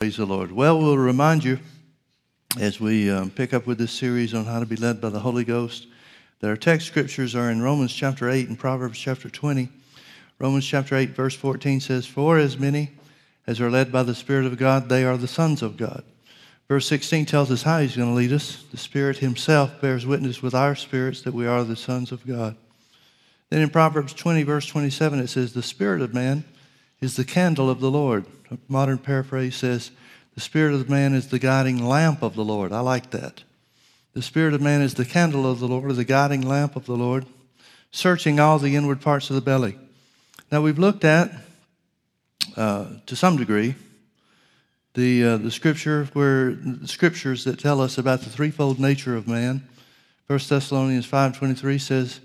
Praise the Lord. Well, we'll remind you as we um, pick up with this series on how to be led by the Holy Ghost that our text scriptures are in Romans chapter 8 and Proverbs chapter 20. Romans chapter 8, verse 14 says, For as many as are led by the Spirit of God, they are the sons of God. Verse 16 tells us how he's going to lead us. The Spirit himself bears witness with our spirits that we are the sons of God. Then in Proverbs 20, verse 27, it says, The Spirit of man is the candle of the Lord. A modern paraphrase says, The Spirit of man is the guiding lamp of the Lord. I like that. The Spirit of man is the candle of the Lord, or the guiding lamp of the Lord, searching all the inward parts of the belly. Now, we've looked at, uh, to some degree, the, uh, the scripture where the scriptures that tell us about the threefold nature of man. 1 Thessalonians 5.23 says,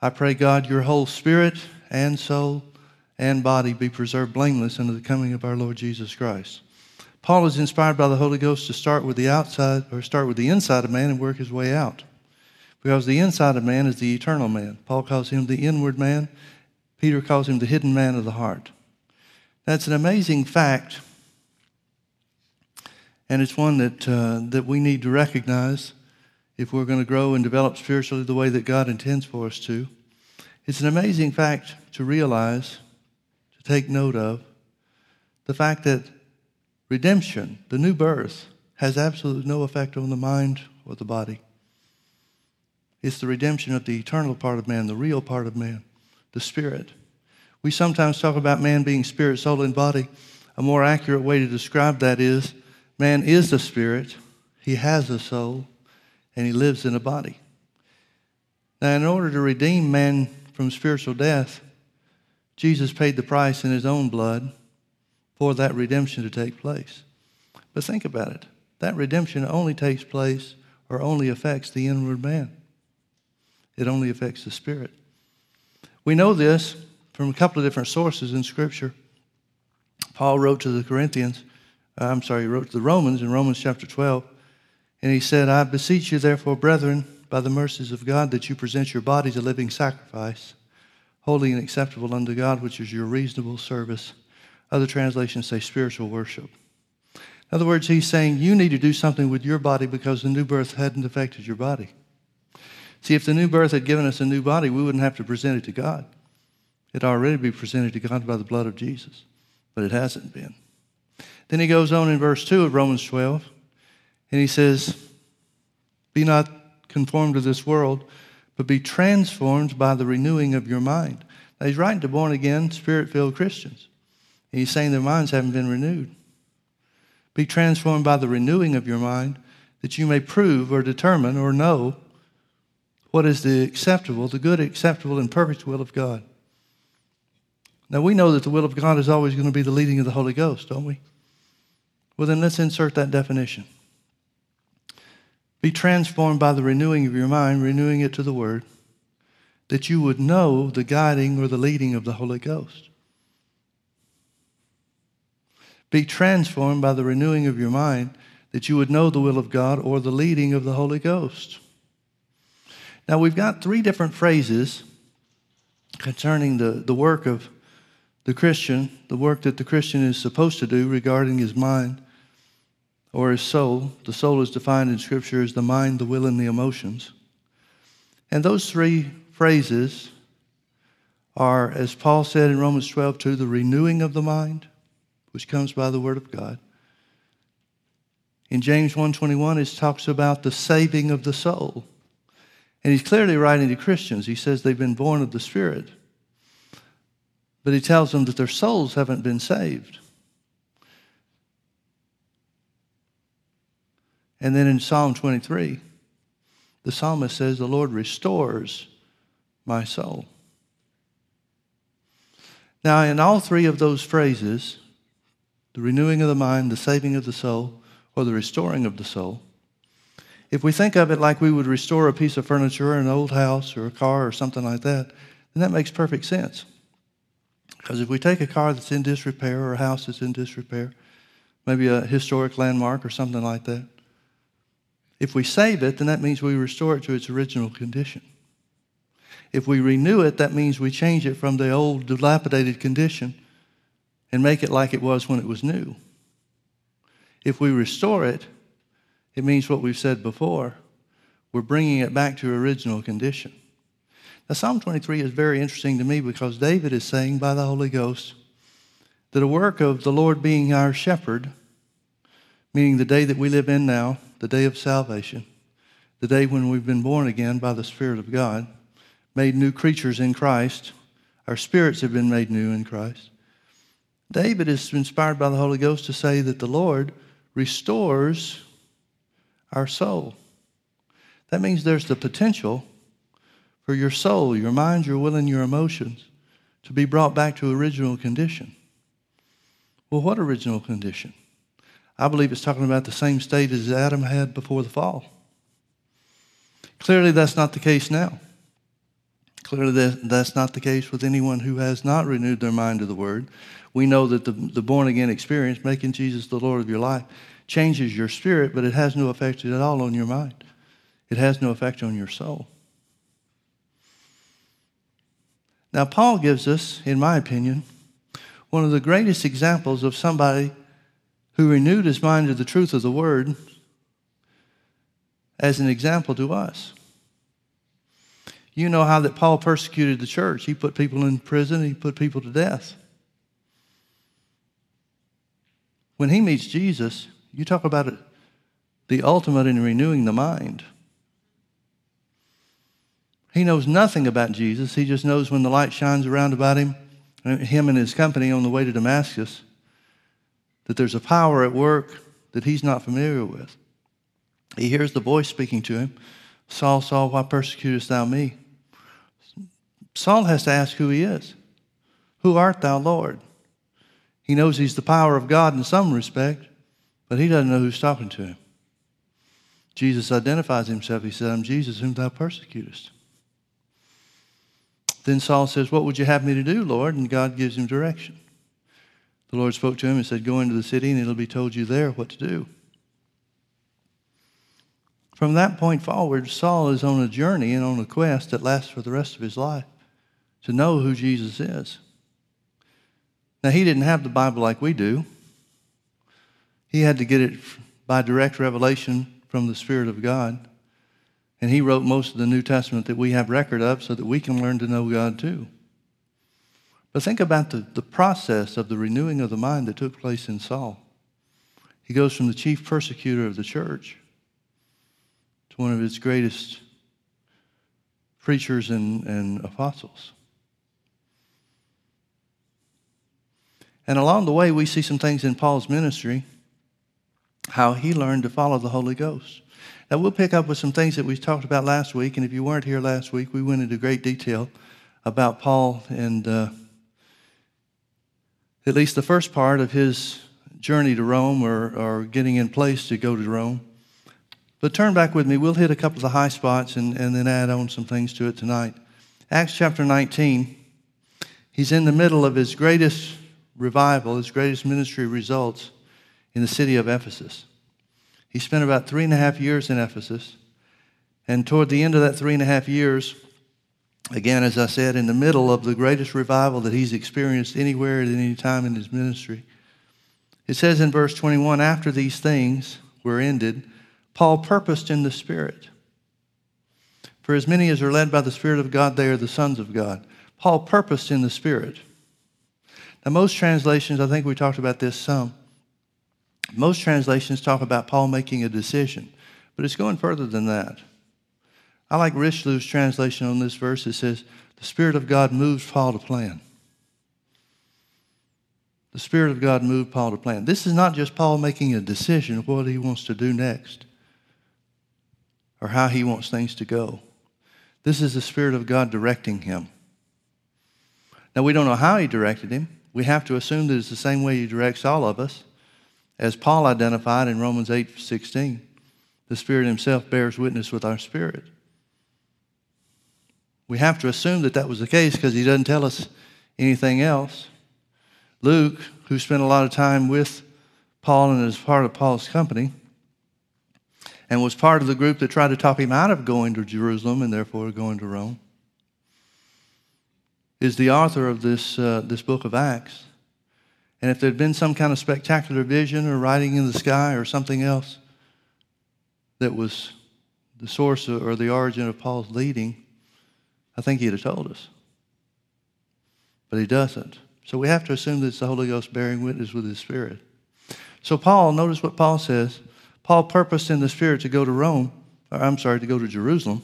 I pray God your whole spirit and soul and body be preserved blameless unto the coming of our Lord Jesus Christ. Paul is inspired by the Holy Ghost to start with the outside or start with the inside of man and work his way out. Because the inside of man is the eternal man. Paul calls him the inward man. Peter calls him the hidden man of the heart. That's an amazing fact, and it's one that, uh, that we need to recognize if we're going to grow and develop spiritually the way that God intends for us to. It's an amazing fact to realize take note of the fact that redemption, the new birth, has absolutely no effect on the mind or the body. It's the redemption of the eternal part of man, the real part of man, the spirit. We sometimes talk about man being spirit, soul, and body. A more accurate way to describe that is man is the spirit, he has a soul, and he lives in a body. Now, in order to redeem man from spiritual death, Jesus paid the price in his own blood for that redemption to take place. But think about it that redemption only takes place or only affects the inward man, it only affects the spirit. We know this from a couple of different sources in Scripture. Paul wrote to the Corinthians, uh, I'm sorry, he wrote to the Romans in Romans chapter 12, and he said, I beseech you, therefore, brethren, by the mercies of God, that you present your bodies a living sacrifice holy and acceptable unto God, which is your reasonable service. Other translations say spiritual worship. In other words, he's saying you need to do something with your body because the new birth hadn't affected your body. See, if the new birth had given us a new body, we wouldn't have to present it to God. It'd already be presented to God by the blood of Jesus, but it hasn't been. Then he goes on in verse 2 of Romans 12, and he says, Be not conformed to this world, but be transformed by the renewing of your mind. Now, he's writing to born again, spirit filled Christians. And he's saying their minds haven't been renewed. Be transformed by the renewing of your mind that you may prove or determine or know what is the acceptable, the good, acceptable, and perfect will of God. Now, we know that the will of God is always going to be the leading of the Holy Ghost, don't we? Well, then let's insert that definition. Be transformed by the renewing of your mind, renewing it to the Word, that you would know the guiding or the leading of the Holy Ghost. Be transformed by the renewing of your mind, that you would know the will of God or the leading of the Holy Ghost. Now, we've got three different phrases concerning the, the work of the Christian, the work that the Christian is supposed to do regarding his mind or his soul. The soul is defined in Scripture as the mind, the will, and the emotions. And those three phrases are, as Paul said in Romans 12, 2, the renewing of the mind, which comes by the Word of God. In James 1.21, it talks about the saving of the soul. And he's clearly writing to Christians. He says they've been born of the Spirit. But he tells them that their souls haven't been saved. And then in Psalm 23, the psalmist says, The Lord restores my soul. Now, in all three of those phrases, the renewing of the mind, the saving of the soul, or the restoring of the soul, if we think of it like we would restore a piece of furniture or an old house or a car or something like that, then that makes perfect sense. Because if we take a car that's in disrepair or a house that's in disrepair, maybe a historic landmark or something like that, if we save it, then that means we restore it to its original condition. If we renew it, that means we change it from the old dilapidated condition and make it like it was when it was new. If we restore it, it means what we've said before. We're bringing it back to original condition. Now, Psalm 23 is very interesting to me because David is saying by the Holy Ghost that a work of the Lord being our shepherd, meaning the day that we live in now, the day of salvation, the day when we've been born again by the Spirit of God, made new creatures in Christ, our spirits have been made new in Christ. David is inspired by the Holy Ghost to say that the Lord restores our soul. That means there's the potential for your soul, your mind, your will, and your emotions to be brought back to original condition. Well, what original condition? I believe it's talking about the same state as Adam had before the fall. Clearly, that's not the case now. Clearly, that's not the case with anyone who has not renewed their mind to the Word. We know that the, the born again experience, making Jesus the Lord of your life, changes your spirit, but it has no effect at all on your mind. It has no effect on your soul. Now, Paul gives us, in my opinion, one of the greatest examples of somebody who renewed his mind to the truth of the Word as an example to us. You know how that Paul persecuted the church. He put people in prison, he put people to death. When he meets Jesus, you talk about it, the ultimate in renewing the mind. He knows nothing about Jesus. He just knows when the light shines around about him, him and his company on the way to Damascus, that there's a power at work that he's not familiar with. He hears the voice speaking to him Saul, Saul, why persecutest thou me? Saul has to ask who he is. Who art thou, Lord? He knows he's the power of God in some respect, but he doesn't know who's talking to him. Jesus identifies himself. He said, I'm Jesus whom thou persecutest. Then Saul says, What would you have me to do, Lord? And God gives him direction. The Lord spoke to him and said, Go into the city, and it'll be told you there what to do. From that point forward, Saul is on a journey and on a quest that lasts for the rest of his life to know who Jesus is. Now, he didn't have the Bible like we do, he had to get it by direct revelation from the Spirit of God. And he wrote most of the New Testament that we have record of so that we can learn to know God too. But think about the, the process of the renewing of the mind that took place in Saul. He goes from the chief persecutor of the church to one of its greatest preachers and, and apostles. And along the way, we see some things in Paul's ministry, how he learned to follow the Holy Ghost. Now, we'll pick up with some things that we talked about last week. And if you weren't here last week, we went into great detail about Paul and uh, at least the first part of his journey to Rome or, or getting in place to go to Rome. But turn back with me. We'll hit a couple of the high spots and, and then add on some things to it tonight. Acts chapter 19. He's in the middle of his greatest revival, his greatest ministry results in the city of Ephesus. He spent about three and a half years in Ephesus. And toward the end of that three and a half years, again, as I said, in the middle of the greatest revival that he's experienced anywhere at any time in his ministry, it says in verse 21 after these things were ended, Paul purposed in the Spirit. For as many as are led by the Spirit of God, they are the sons of God. Paul purposed in the Spirit. Now, most translations, I think we talked about this some, most translations talk about Paul making a decision, but it's going further than that. I like Richelieu's translation on this verse. It says, The Spirit of God moves Paul to plan. The Spirit of God moved Paul to plan. This is not just Paul making a decision of what he wants to do next or how he wants things to go. This is the Spirit of God directing him. Now, we don't know how he directed him we have to assume that it's the same way he directs all of us. As Paul identified in Romans 8 16, the Spirit Himself bears witness with our spirit. We have to assume that that was the case because He doesn't tell us anything else. Luke, who spent a lot of time with Paul and is part of Paul's company, and was part of the group that tried to talk him out of going to Jerusalem and therefore going to Rome is the author of this, uh, this book of Acts. And if there'd been some kind of spectacular vision or writing in the sky or something else that was the source or the origin of Paul's leading, I think he'd have told us. But he doesn't. So we have to assume that it's the Holy Ghost bearing witness with his spirit. So Paul, notice what Paul says. Paul purposed in the spirit to go to Rome, or I'm sorry, to go to Jerusalem.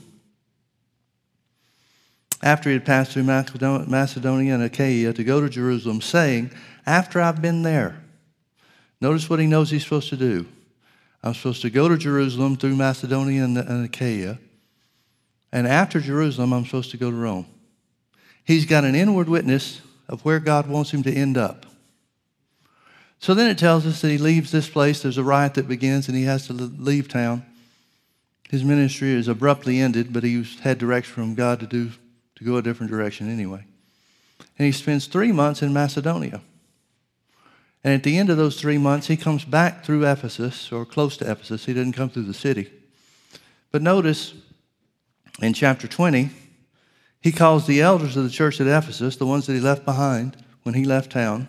After he had passed through Macedonia and Achaia to go to Jerusalem, saying, After I've been there, notice what he knows he's supposed to do. I'm supposed to go to Jerusalem through Macedonia and Achaia. And after Jerusalem, I'm supposed to go to Rome. He's got an inward witness of where God wants him to end up. So then it tells us that he leaves this place. There's a riot that begins, and he has to leave town. His ministry is abruptly ended, but he had direction from God to do to go a different direction anyway. And he spends three months in Macedonia. And at the end of those three months, he comes back through Ephesus, or close to Ephesus. He didn't come through the city. But notice in chapter 20, he calls the elders of the church at Ephesus, the ones that he left behind when he left town,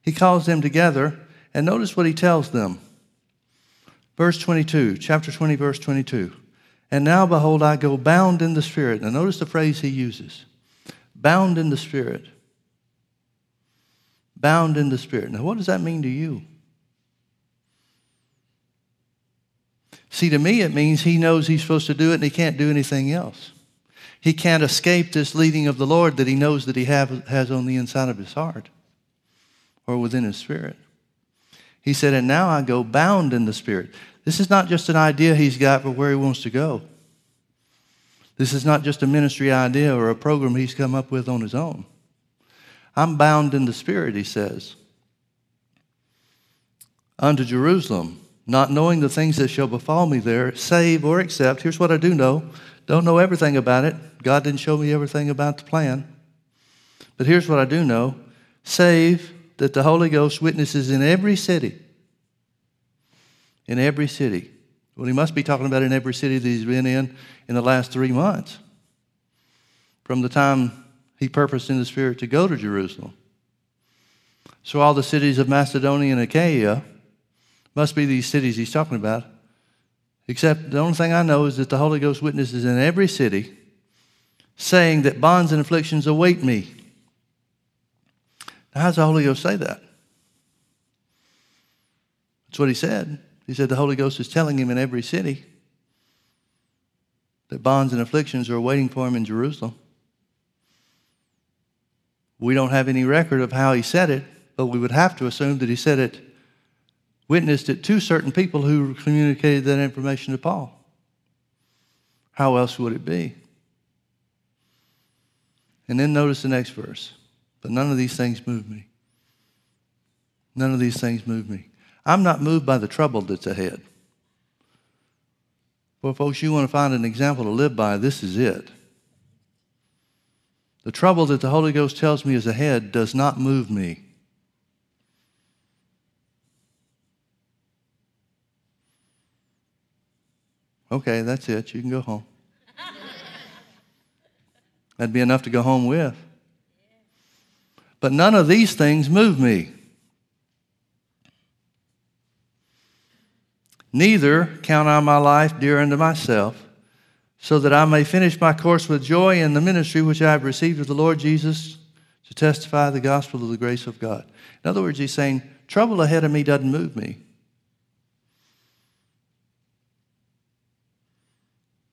he calls them together, and notice what he tells them. Verse 22, chapter 20, verse 22. And now, behold, I go bound in the Spirit. Now, notice the phrase he uses bound in the Spirit bound in the Spirit. Now, what does that mean to you? See, to me, it means he knows he's supposed to do it and he can't do anything else. He can't escape this leading of the Lord that he knows that he have, has on the inside of his heart or within his spirit. He said, And now I go bound in the Spirit. This is not just an idea he's got for where he wants to go. This is not just a ministry idea or a program he's come up with on his own. I'm bound in the Spirit, he says, unto Jerusalem, not knowing the things that shall befall me there, save or except. Here's what I do know don't know everything about it. God didn't show me everything about the plan. But here's what I do know save that the Holy Ghost witnesses in every city. In every city. Well, he must be talking about in every city that he's been in in the last three months. From the time he purposed in the Spirit to go to Jerusalem. So all the cities of Macedonia and Achaia must be these cities he's talking about. Except the only thing I know is that the Holy Ghost witnesses in every city, saying that bonds and afflictions await me. Now, how does the Holy Ghost say that? That's what he said. He said the Holy Ghost is telling him in every city that bonds and afflictions are waiting for him in Jerusalem. We don't have any record of how he said it, but we would have to assume that he said it, witnessed it to certain people who communicated that information to Paul. How else would it be? And then notice the next verse. But none of these things move me. None of these things move me. I'm not moved by the trouble that's ahead. Well, folks, you want to find an example to live by, this is it. The trouble that the Holy Ghost tells me is ahead does not move me. Okay, that's it. You can go home. That'd be enough to go home with. But none of these things move me. Neither count I my life dear unto myself so that I may finish my course with joy in the ministry which I have received of the Lord Jesus to testify the gospel of the grace of God. In other words, he's saying, trouble ahead of me doesn't move me.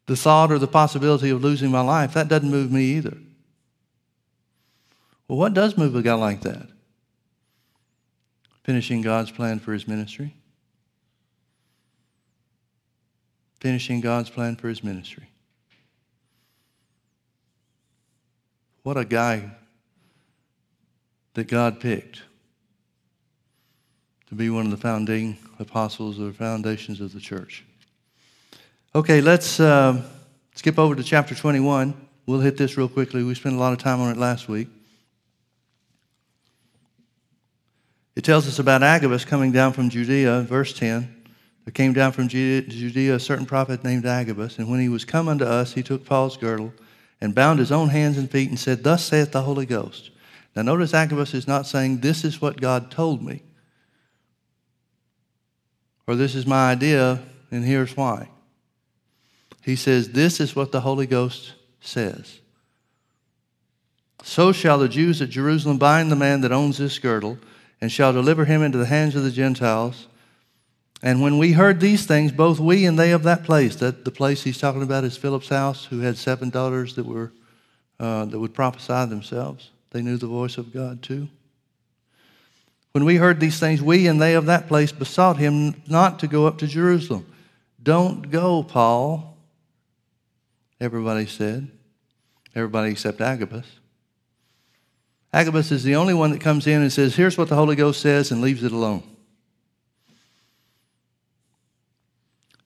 The thought or the possibility of losing my life, that doesn't move me either. Well, what does move a guy like that? Finishing God's plan for his ministry. Finishing God's plan for his ministry. What a guy that God picked to be one of the founding apostles or foundations of the church. Okay, let's uh, skip over to chapter 21. We'll hit this real quickly. We spent a lot of time on it last week. It tells us about Agabus coming down from Judea, verse 10. There came down from Judea a certain prophet named Agabus, and when he was come unto us, he took Paul's girdle and bound his own hands and feet and said, Thus saith the Holy Ghost. Now, notice Agabus is not saying, This is what God told me, or this is my idea, and here's why. He says, This is what the Holy Ghost says. So shall the Jews at Jerusalem bind the man that owns this girdle, and shall deliver him into the hands of the Gentiles. And when we heard these things, both we and they of that place, that the place he's talking about is Philip's house, who had seven daughters that were uh, that would prophesy themselves. They knew the voice of God too. When we heard these things, we and they of that place besought him not to go up to Jerusalem. Don't go, Paul. Everybody said. Everybody except Agabus. Agabus is the only one that comes in and says, Here's what the Holy Ghost says, and leaves it alone.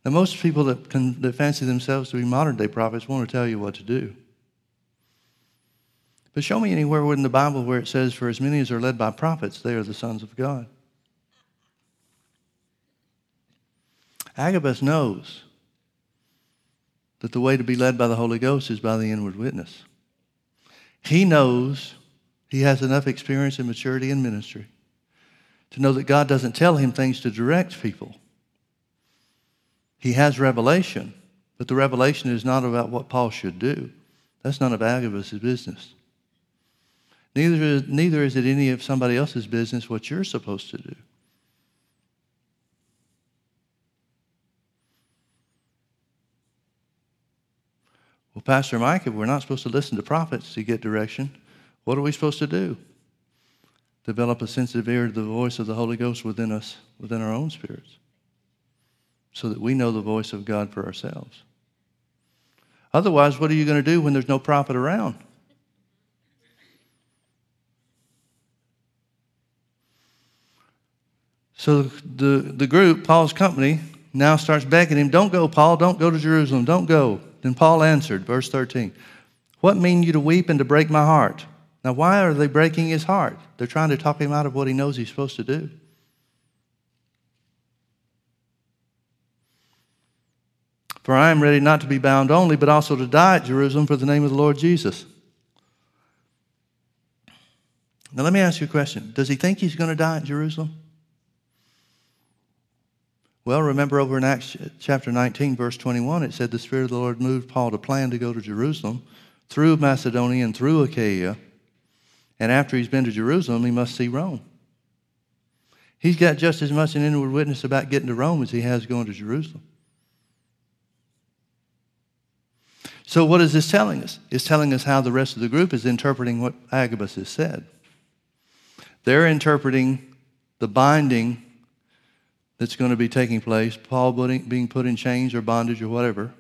Now, most people that, can, that fancy themselves to be modern day prophets want to tell you what to do. But show me anywhere in the Bible where it says, For as many as are led by prophets, they are the sons of God. Agabus knows that the way to be led by the Holy Ghost is by the inward witness. He knows he has enough experience and maturity in ministry to know that God doesn't tell him things to direct people. He has revelation, but the revelation is not about what Paul should do. That's none of Agabus' business. Neither is, neither is it any of somebody else's business what you're supposed to do. Pastor Mike, if we're not supposed to listen to prophets to get direction, what are we supposed to do? Develop a sensitive ear to the voice of the Holy Ghost within us, within our own spirits so that we know the voice of God for ourselves. Otherwise, what are you going to do when there's no prophet around? So the, the group, Paul's company, now starts begging him, Don't go, Paul, don't go to Jerusalem, don't go. Then Paul answered, verse 13, What mean you to weep and to break my heart? Now, why are they breaking his heart? They're trying to talk him out of what he knows he's supposed to do. For I am ready not to be bound only, but also to die at Jerusalem for the name of the Lord Jesus. Now, let me ask you a question. Does he think he's going to die at Jerusalem? Well, remember over in Acts chapter 19, verse 21, it said the Spirit of the Lord moved Paul to plan to go to Jerusalem through Macedonia and through Achaia. And after he's been to Jerusalem, he must see Rome. He's got just as much an inward witness about getting to Rome as he has going to Jerusalem. So, what is this telling us? It's telling us how the rest of the group is interpreting what Agabus has said. They're interpreting the binding that's going to be taking place, Paul being put in chains or bondage or whatever,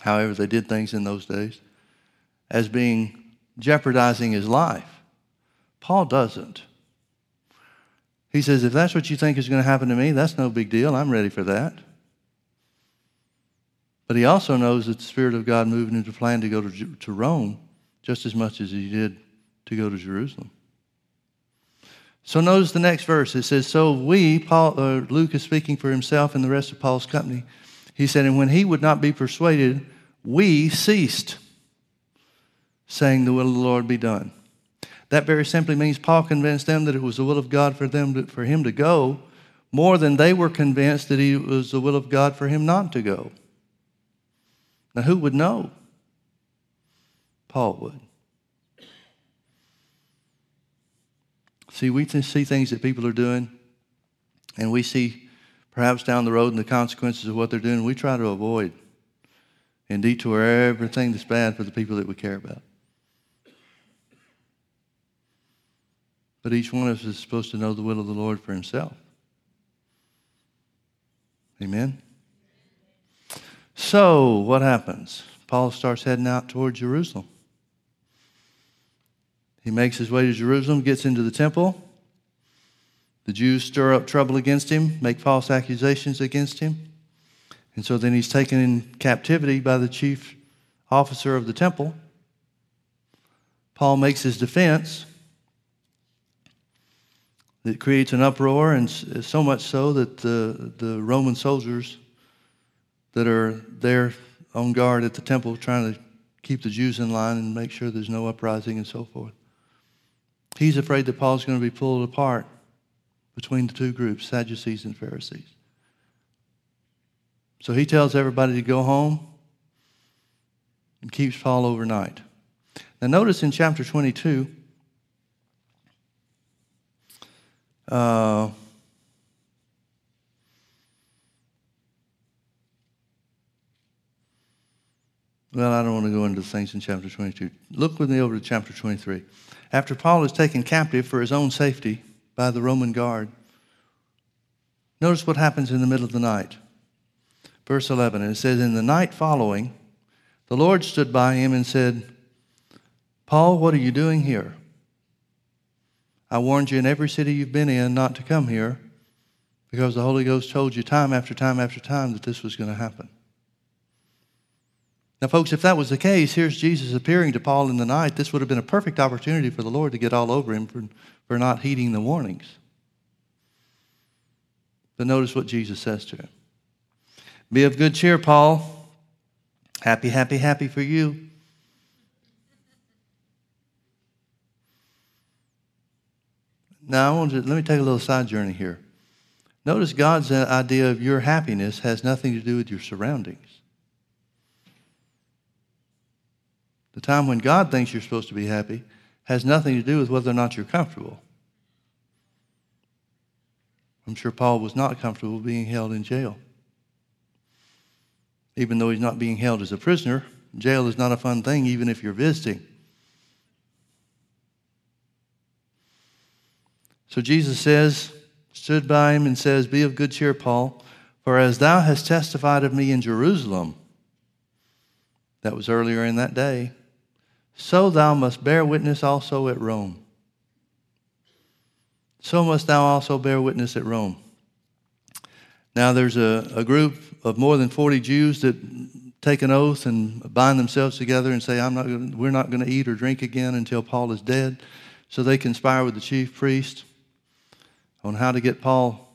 however they did things in those days, as being jeopardizing his life. Paul doesn't. He says, if that's what you think is going to happen to me, that's no big deal. I'm ready for that. But he also knows that the Spirit of God moved him to plan to go to, to Rome just as much as he did to go to Jerusalem. So notice the next verse. It says, So we, Paul, uh, Luke is speaking for himself and the rest of Paul's company. He said, And when he would not be persuaded, we ceased, saying, The will of the Lord be done. That very simply means Paul convinced them that it was the will of God for them to, for him to go, more than they were convinced that it was the will of God for him not to go. Now, who would know? Paul would. See, we see things that people are doing, and we see perhaps down the road and the consequences of what they're doing. We try to avoid and detour everything that's bad for the people that we care about. But each one of us is supposed to know the will of the Lord for himself. Amen. So, what happens? Paul starts heading out toward Jerusalem. He makes his way to Jerusalem, gets into the temple. The Jews stir up trouble against him, make false accusations against him. And so then he's taken in captivity by the chief officer of the temple. Paul makes his defense. It creates an uproar, and so much so that the, the Roman soldiers that are there on guard at the temple trying to keep the Jews in line and make sure there's no uprising and so forth. He's afraid that Paul's going to be pulled apart between the two groups, Sadducees and Pharisees. So he tells everybody to go home and keeps Paul overnight. Now, notice in chapter 22, uh, well, I don't want to go into the things in chapter 22. Look with me over to chapter 23. After Paul is taken captive for his own safety by the Roman guard, notice what happens in the middle of the night. Verse 11, it says, In the night following, the Lord stood by him and said, Paul, what are you doing here? I warned you in every city you've been in not to come here because the Holy Ghost told you time after time after time that this was going to happen. Now, folks, if that was the case, here's Jesus appearing to Paul in the night. This would have been a perfect opportunity for the Lord to get all over him for, for not heeding the warnings. But notice what Jesus says to him Be of good cheer, Paul. Happy, happy, happy for you. Now, I want to, let me take a little side journey here. Notice God's uh, idea of your happiness has nothing to do with your surroundings. The time when God thinks you're supposed to be happy has nothing to do with whether or not you're comfortable. I'm sure Paul was not comfortable being held in jail. Even though he's not being held as a prisoner, jail is not a fun thing, even if you're visiting. So Jesus says, stood by him and says, Be of good cheer, Paul, for as thou hast testified of me in Jerusalem, that was earlier in that day, so thou must bear witness also at Rome. So must thou also bear witness at Rome. Now, there's a, a group of more than 40 Jews that take an oath and bind themselves together and say, I'm not gonna, We're not going to eat or drink again until Paul is dead. So they conspire with the chief priest on how to get Paul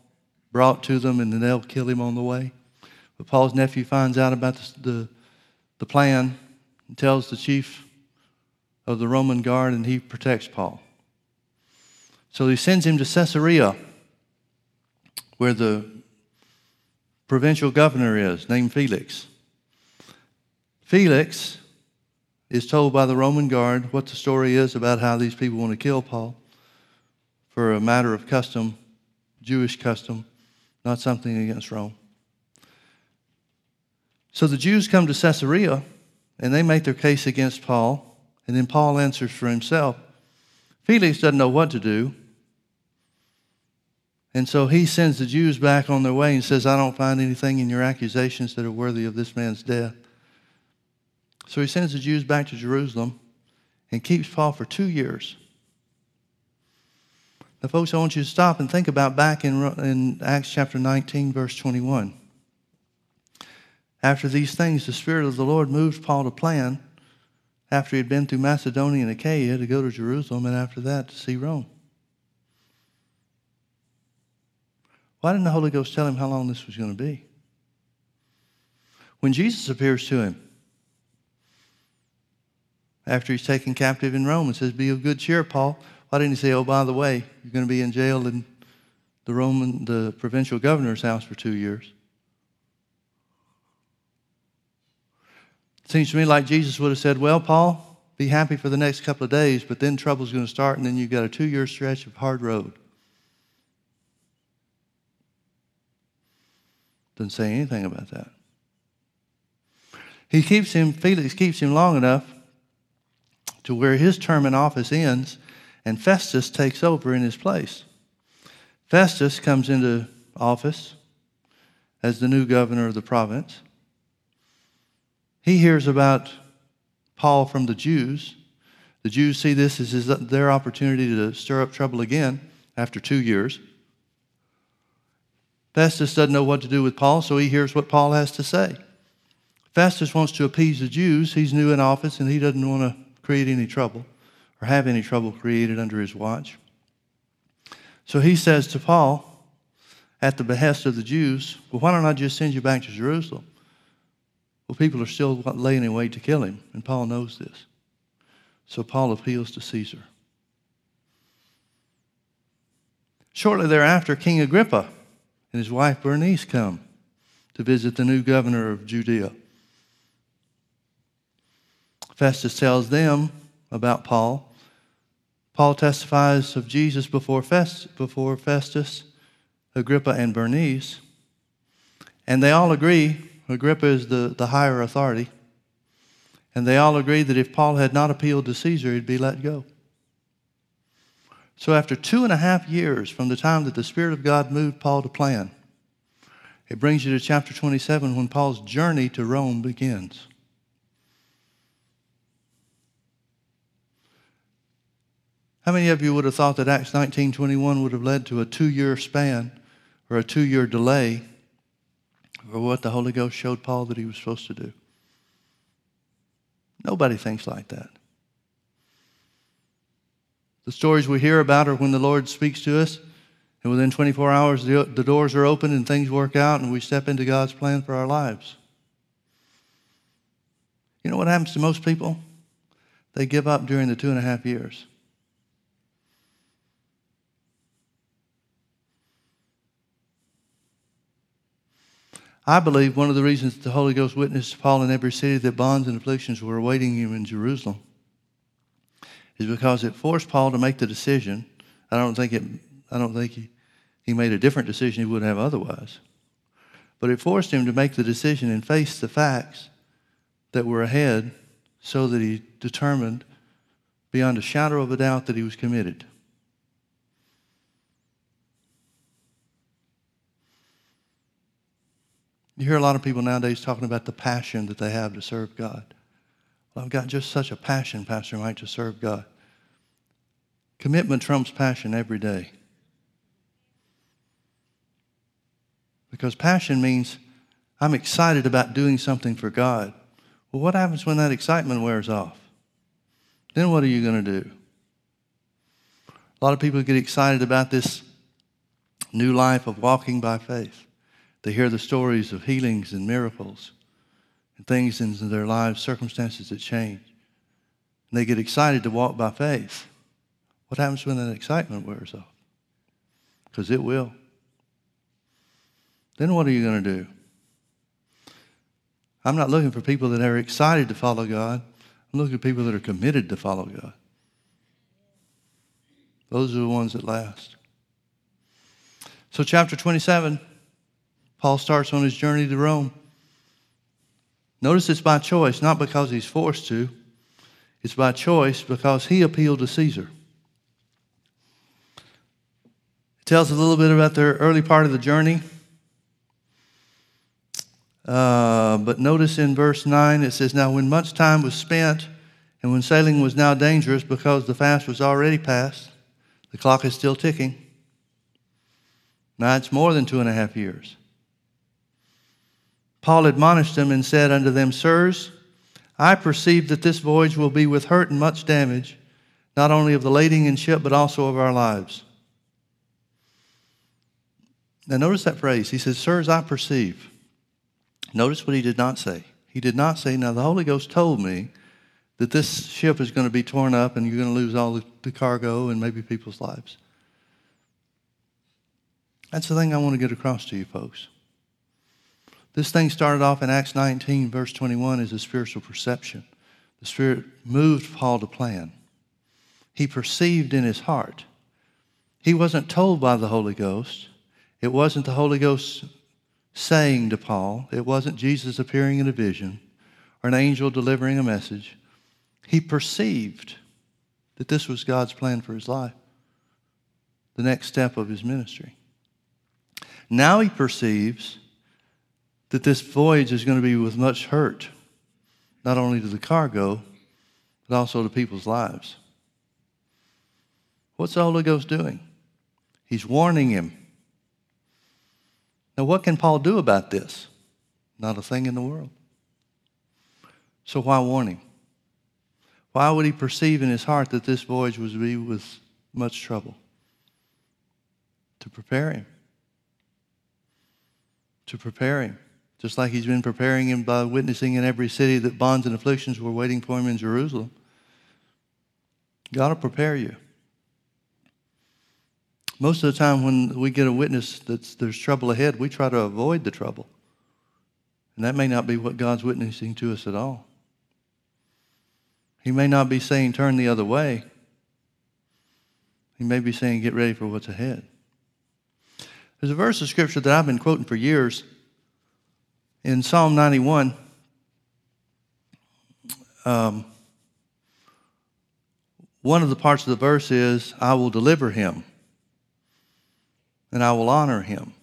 brought to them, and then they'll kill him on the way. But Paul's nephew finds out about the, the, the plan and tells the chief of the Roman guard, and he protects Paul. So he sends him to Caesarea, where the provincial governor is, named Felix. Felix is told by the Roman guard what the story is about how these people want to kill Paul for a matter of custom, Jewish custom, not something against Rome. So the Jews come to Caesarea and they make their case against Paul. And then Paul answers for himself. Felix doesn't know what to do. And so he sends the Jews back on their way and says, I don't find anything in your accusations that are worthy of this man's death. So he sends the Jews back to Jerusalem and keeps Paul for two years. Now, folks, I want you to stop and think about back in, in Acts chapter 19, verse 21. After these things, the Spirit of the Lord moved Paul to plan after he had been through Macedonia and Achaia to go to Jerusalem, and after that to see Rome. Why didn't the Holy Ghost tell him how long this was going to be? When Jesus appears to him, after he's taken captive in Rome and says, Be of good cheer, Paul. Why didn't he say, Oh, by the way, you're going to be in jail in the Roman, the provincial governor's house for two years? Seems to me like Jesus would have said, Well, Paul, be happy for the next couple of days, but then trouble's going to start, and then you've got a two year stretch of hard road. Doesn't say anything about that. He keeps him, Felix keeps him long enough to where his term in office ends and Festus takes over in his place. Festus comes into office as the new governor of the province. He hears about Paul from the Jews. The Jews see this as their opportunity to stir up trouble again after two years. Festus doesn't know what to do with Paul, so he hears what Paul has to say. Festus wants to appease the Jews. He's new in office and he doesn't want to create any trouble or have any trouble created under his watch. So he says to Paul, at the behest of the Jews, Well, why don't I just send you back to Jerusalem? Well, people are still laying in wait to kill him, and Paul knows this. So Paul appeals to Caesar. Shortly thereafter, King Agrippa and his wife Bernice come to visit the new governor of Judea. Festus tells them about Paul. Paul testifies of Jesus before, Fest, before Festus, Agrippa, and Bernice. And they all agree, Agrippa is the, the higher authority, and they all agree that if Paul had not appealed to Caesar, he'd be let go. So, after two and a half years from the time that the Spirit of God moved Paul to plan, it brings you to chapter 27 when Paul's journey to Rome begins. How many of you would have thought that Acts 19:21 would have led to a 2-year span or a 2-year delay for what the Holy Ghost showed Paul that he was supposed to do? Nobody thinks like that. The stories we hear about are when the Lord speaks to us, and within 24 hours, the, the doors are open and things work out, and we step into God's plan for our lives. You know what happens to most people? They give up during the two and a half years. I believe one of the reasons the Holy Ghost witnessed Paul in every city that bonds and afflictions were awaiting him in Jerusalem is because it forced Paul to make the decision. I don't think it. I don't think he, he made a different decision he would have otherwise. But it forced him to make the decision and face the facts that were ahead so that he determined beyond a shadow of a doubt that he was committed. You hear a lot of people nowadays talking about the passion that they have to serve God. Well, I've got just such a passion, Pastor Mike, to serve God. Commitment trumps passion every day. Because passion means I'm excited about doing something for God. Well, what happens when that excitement wears off? Then what are you going to do? A lot of people get excited about this new life of walking by faith. They hear the stories of healings and miracles and things in their lives, circumstances that change. And they get excited to walk by faith. What happens when that excitement wears off? Because it will. Then what are you going to do? I'm not looking for people that are excited to follow God. I'm looking for people that are committed to follow God. Those are the ones that last. So, chapter 27, Paul starts on his journey to Rome. Notice it's by choice, not because he's forced to. It's by choice because he appealed to Caesar. It tells a little bit about the early part of the journey. Uh, but notice in verse 9 it says, Now when much time was spent, and when sailing was now dangerous because the fast was already past, the clock is still ticking. Now it's more than two and a half years. Paul admonished them and said unto them, Sirs, I perceive that this voyage will be with hurt and much damage, not only of the lading and ship, but also of our lives. Now, notice that phrase. He says, Sirs, I perceive. Notice what he did not say. He did not say, Now, the Holy Ghost told me that this ship is going to be torn up and you're going to lose all the, cargo and maybe people's lives. That's the thing I want to get across to you, folks. This thing started off in Acts 19, verse 21, as a spiritual perception. The Spirit moved Paul to plan. He perceived in his heart. He wasn't told by the Holy Ghost. It wasn't the Holy Ghost saying to Paul. It wasn't Jesus appearing in a vision or an angel delivering a message. He perceived that this was God's plan for his life, the next step of his ministry. Now he perceives that this voyage is going to be with much hurt, not only to the cargo, but also to people's lives. What's the Holy Ghost doing? He's warning him. Now, what can Paul do about this? Not a thing in the world. So, why warn him? Why would he perceive in his heart that this voyage to be with much trouble? To prepare him. To prepare him just like he's been preparing him uh, by witnessing in every city that bonds and afflictions were waiting for him in Jerusalem. God will prepare you. Most of the time, when we get a witness that there's trouble ahead, we try to avoid the trouble. And that may not be what God's witnessing to us at all. He may not be saying turn the other way. He may be saying get ready for what's ahead. There's a verse of scripture that I've been quoting for years in Psalm 91. Um, one of the parts of the verse is, I will deliver him and I will honor him.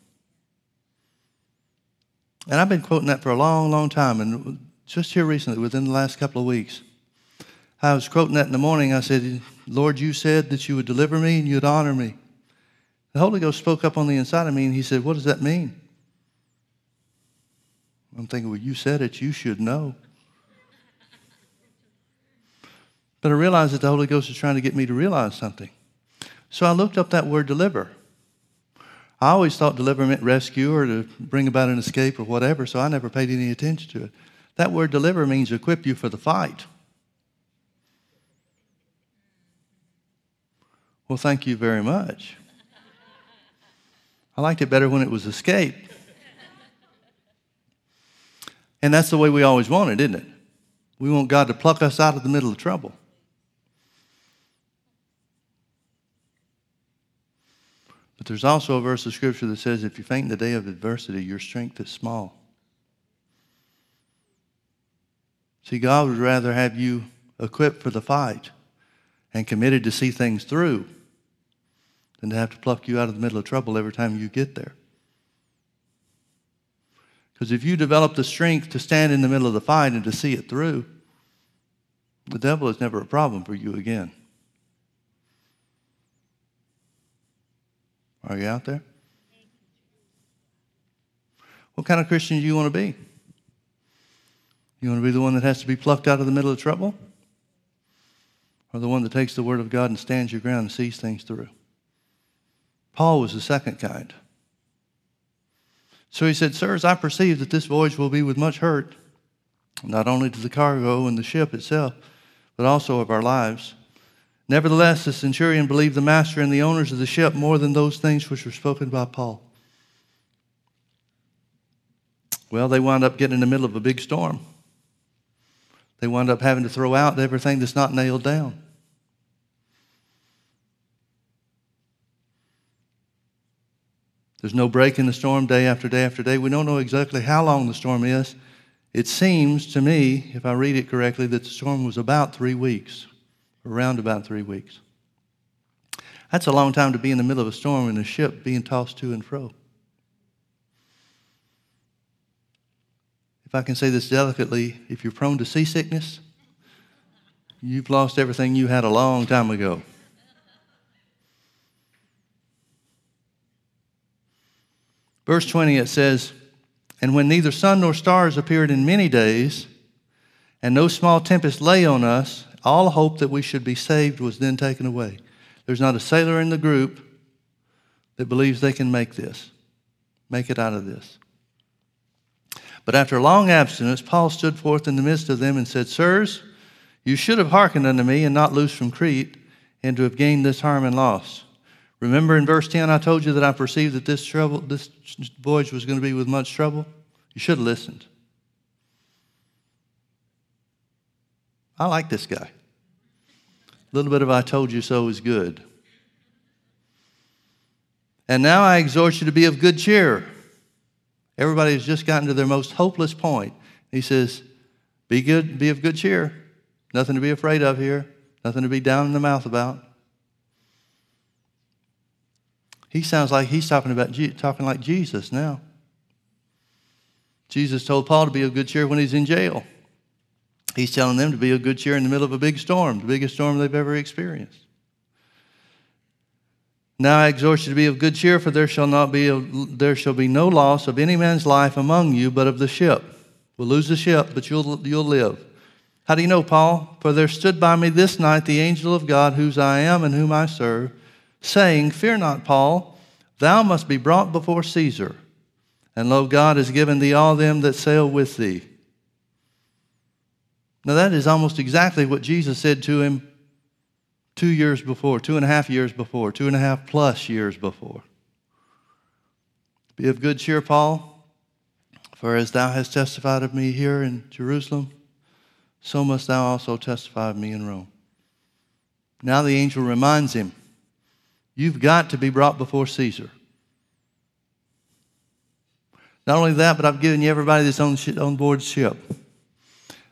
And I've been quoting that for a long, long time. And just here recently, within the last couple of weeks, I was quoting that in the morning. I said, Lord, you said that you would deliver me and you'd honor me. The Holy Ghost spoke up on the inside of me and he said, What does that mean? I'm thinking, Well, you said it, you should know. But I realized that the Holy Ghost is trying to get me to realize something. So I looked up that word deliver. I always thought deliver meant rescue or to bring about an escape or whatever, so I never paid any attention to it. That word deliver means equip you for the fight. Well, thank you very much. I liked it better when it was escape. And that's the way we always want it, isn't it? We want God to pluck us out of the middle of trouble. But there's also a verse of Scripture that says, if you faint in the day of adversity, your strength is small. See, God would rather have you equipped for the fight and committed to see things through than to have to pluck you out of the middle of trouble every time you get there. Because if you develop the strength to stand in the middle of the fight and to see it through, the devil is never a problem for you again. Are you out there? What kind of Christian do you want to be? You want to be the one that has to be plucked out of the middle of trouble? Or the one that takes the word of God and stands your ground and sees things through? Paul was the second kind. So he said, Sirs, I perceive that this voyage will be with much hurt, not only to the cargo and the ship itself, but also of our lives. Nevertheless, the centurion believed the master and the owners of the ship more than those things which were spoken by Paul. Well, they wound up getting in the middle of a big storm. They wound up having to throw out everything that's not nailed down. There's no break in the storm day after day after day. We don't know exactly how long the storm is. It seems to me, if I read it correctly, that the storm was about three weeks around about three weeks. That's a long time to be in the middle of a storm in a ship being tossed to and fro. If I can say this delicately, if you're prone to seasickness, you've lost everything you had a long time ago. Verse 20, it says, And when neither sun nor stars appeared in many days, and no small tempest lay on us, all hope that we should be saved was then taken away. There's not a sailor in the group that believes they can make this, make it out of this. But after long abstinence, Paul stood forth in the midst of them and said, Sirs, you should have hearkened unto me and not loosed from Crete, and to have gained this harm and loss. Remember in verse 10, I told you that I perceived that this trouble, this voyage was going to be with much trouble? You should have listened. I like this guy. A little bit of I told you so is good. And now I exhort you to be of good cheer. Everybody has just gotten to their most hopeless point. He says, Be good, be of good cheer. Nothing to be afraid of here, nothing to be down in the mouth about. He sounds like he's talking about talking like Jesus now. Jesus told Paul to be of good cheer when he's in jail. He's telling them to be of good cheer in the middle of a big storm, the biggest storm they've ever experienced. Now I exhort you to be of good cheer, for there shall not be a, there shall be no loss of any man's life among you, but of the ship. We'll lose the ship, but you'll you'll live. How do you know, Paul? For there stood by me this night the angel of God, whose I am and whom I serve, saying, Fear not, Paul, thou must be brought before Caesar. And lo, God has given thee all them that sail with thee. Now, that is almost exactly what Jesus said to him two years before, two and a half years before, two and a half plus years before. Be of good cheer, Paul, for as thou hast testified of me here in Jerusalem, so must thou also testify of me in Rome. Now the angel reminds him, You've got to be brought before Caesar. Not only that, but I've given you everybody that's on, on board ship.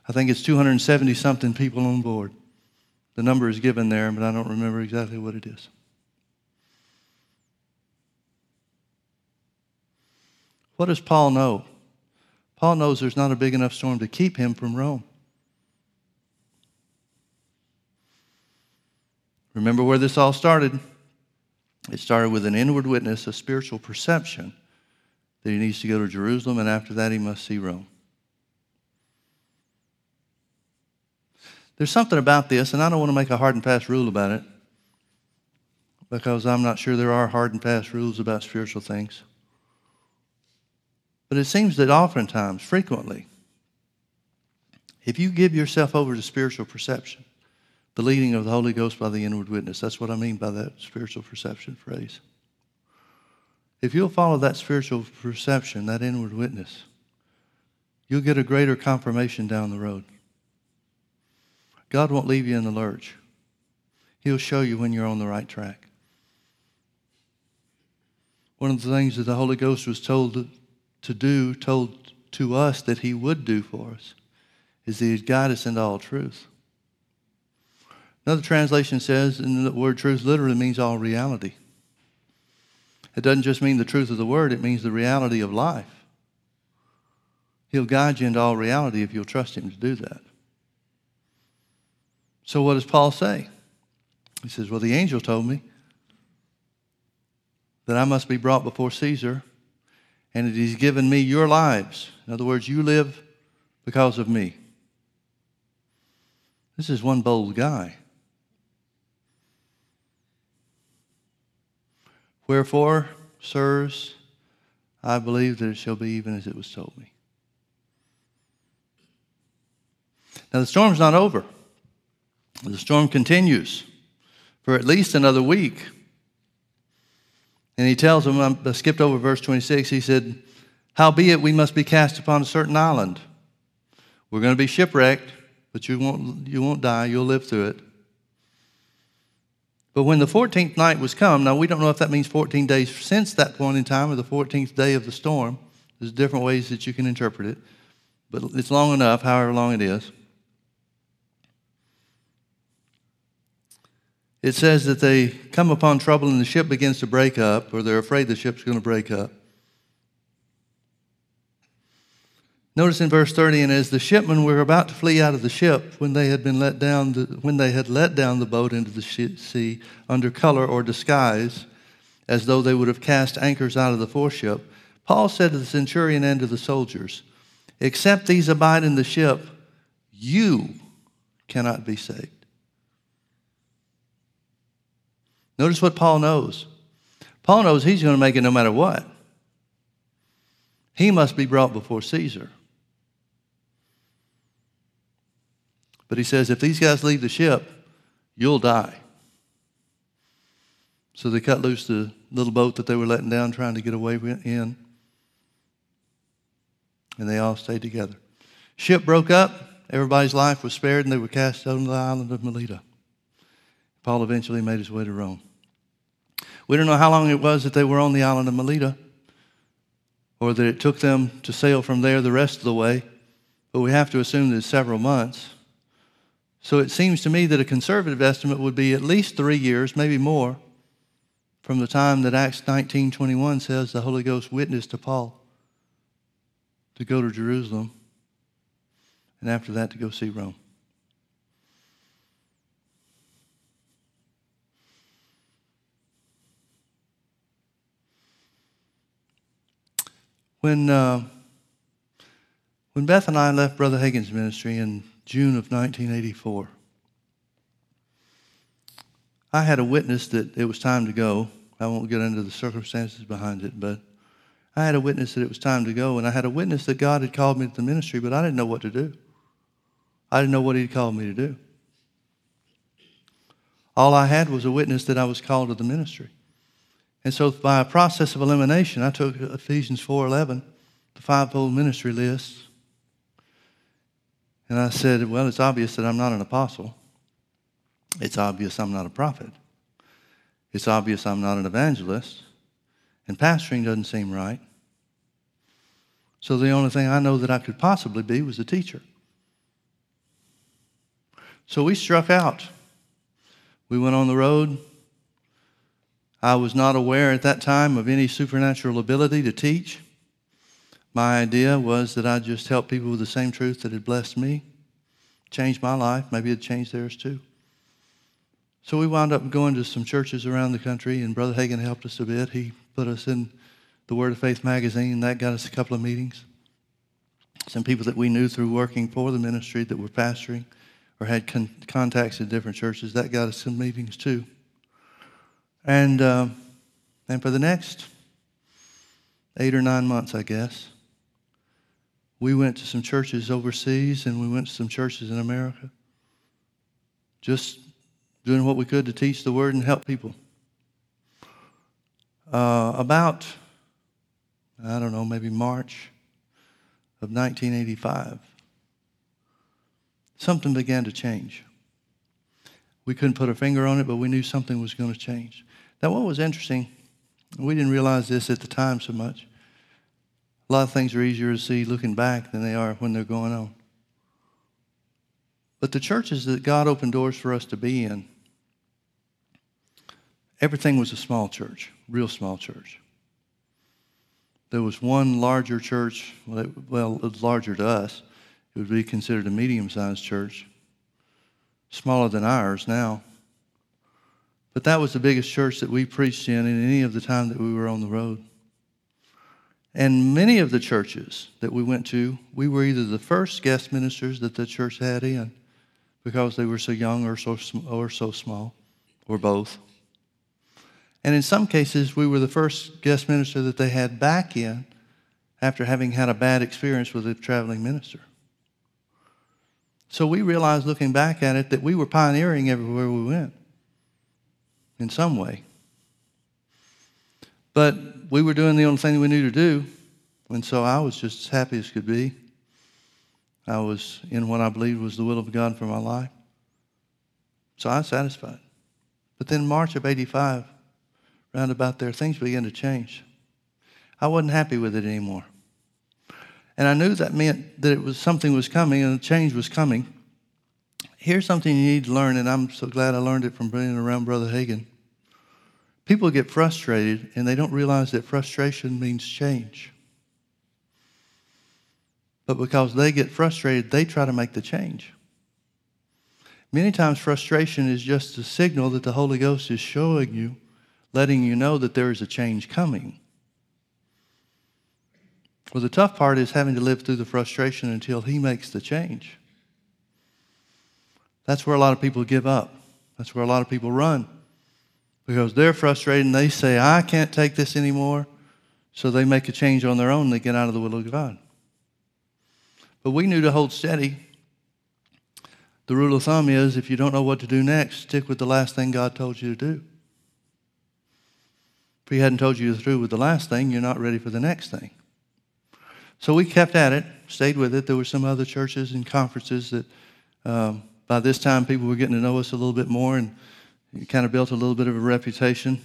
I think it's 270 something people on board. The number is given there, but I don't remember exactly what it is. What does Paul know? Paul knows there's not a big enough storm to keep him from Rome. Remember where this all started? It started with an inward witness, a spiritual perception that he needs to go to Jerusalem, and after that, he must see Rome. There's something about this, and I don't want to make a hard and fast rule about it because I'm not sure there are hard and fast rules about spiritual things. But it seems that oftentimes, frequently, if you give yourself over to spiritual perception, the leading of the Holy Ghost by the inward witness, that's what I mean by that spiritual perception phrase. If you'll follow that spiritual perception, that inward witness, you'll get a greater confirmation down the road. God won't leave you in the lurch. He'll show you when you're on the right track. One of the things that the Holy Ghost was told to do, told to us that He would do for us, is that He'd guide us into all truth. Another translation says, and the word truth literally means all reality. It doesn't just mean the truth of the word, it means the reality of life. He'll guide you into all reality if you'll trust Him to do that. So, what does Paul say? He says, Well, the angel told me that I must be brought before Caesar and that he's given me your lives. In other words, you live because of me. This is one bold guy. Wherefore, sirs, I believe that it shall be even as it was told me. Now, the storm's not over. The storm continues for at least another week. And he tells them, I skipped over verse 26, he said, Howbeit we must be cast upon a certain island. We're going to be shipwrecked, but you won't, you won't die, you'll live through it. But when the 14th night was come, now we don't know if that means 14 days since that point in time or the 14th day of the storm. There's different ways that you can interpret it, but it's long enough, however long it is. It says that they come upon trouble and the ship begins to break up, or they're afraid the ship's going to break up. Notice in verse 30, and as the shipmen were about to flee out of the ship, when they had been let down, the, when they had let down the boat into the sea under color or disguise, as though they would have cast anchors out of the foreship, Paul said to the centurion and to the soldiers, Except these abide in the ship, you cannot be saved. Notice what Paul knows. Paul knows he's going to make it no matter what. He must be brought before Caesar. But he says, if these guys leave the ship, you'll die. So they cut loose the little boat that they were letting down, trying to get away in. And they all stayed together. Ship broke up. Everybody's life was spared, and they were cast on the island of Melita. Paul eventually made his way to Rome. We don't know how long it was that they were on the island of Melita, or that it took them to sail from there the rest of the way, but we have to assume that it's several months. So it seems to me that a conservative estimate would be at least three years, maybe more, from the time that Acts 19:21 says the Holy Ghost witnessed to Paul to go to Jerusalem, and after that to go see Rome. When, uh, when Beth and I left Brother Hagin's ministry in June of 1984. I had a witness that it was time to go. I won't get into the circumstances behind it, but I had a witness that it was time to go, and I had a witness that God had called me to the ministry, but I didn't know what to do. I didn't know what He'd called me to do. All I had was a witness that I was called to the ministry. And so by a process of elimination, I took Ephesians 4.11, the fivefold ministry list, and I said, well, it's obvious that I'm not an apostle. It's obvious I'm not a prophet. It's obvious I'm not an evangelist. And pastoring doesn't seem right. So the only thing I know that I could possibly be was a teacher. So we struck out. We went on the road. I was not aware at that time of any supernatural ability to teach. My idea was that I'd just help people with the same truth that had blessed me, changed my life. Maybe it'd change theirs too. So we wound up going to some churches around the country, and Brother Hagin helped us a bit. He put us in the Word of Faith magazine. and That got us a couple of meetings. Some people that we knew through working for the ministry that were pastoring or had con- contacts in different churches, that got us some meetings too. And, uh, and for the next eight or nine months, I guess, we went to some churches overseas and we went to some churches in America. Just doing what we could to teach the word and help people. Uh, about, I don't know, maybe March of 1985, something began to change. We couldn't put a finger on it, but we knew something was going to change. Now, what was interesting, we didn't realize this at the time so much. A lot of things are easier to see looking back than they are when they're going on. But the churches that God opened doors for us to be in, everything was a small church, real small church. There was one larger church, well, it, was larger to us. It would be considered a medium sized church, smaller than ours now. But that was the biggest church that we preached in in any of the time that we were on the road. And many of the churches that we went to, we were either the first guest ministers that the church had in because they were so young or so, or so small, or both. And in some cases, we were the first guest minister that they had back in after having had a bad experience with a traveling minister. So we realized looking back at it that we were pioneering everywhere we went in some way. But we were doing the only thing we knew to do, and so I was just as happy as could be. I was in what I believed was the will of God for my life. So I was satisfied. But then March of 85, round about there, things began to change. I wasn't happy with it anymore. And I knew that meant that it was something was coming and a change was coming. Here's something you need to learn, and I'm so glad I learned it from being around Brother Hagin. People get frustrated and they don't realize that frustration means change. But because they get frustrated, they try to make the change. Many times, frustration is just a signal that the Holy Ghost is showing you, letting you know that there is a change coming. Well, the tough part is having to live through the frustration until He makes the change. That's where a lot of people give up. That's where a lot of people run because they're frustrated and they say, I can't take this anymore. So they make a change on their own they get out of the will of God. But we knew to hold steady. The rule of thumb is if you don't know what to do next, stick with the last thing God told you to do. If He hadn't told you to through with the last thing, you're not ready for the next thing. So we kept at it, stayed with it. There were some other churches and conferences that um, by this time people were getting to know us a little bit more and kind of built a little bit of a reputation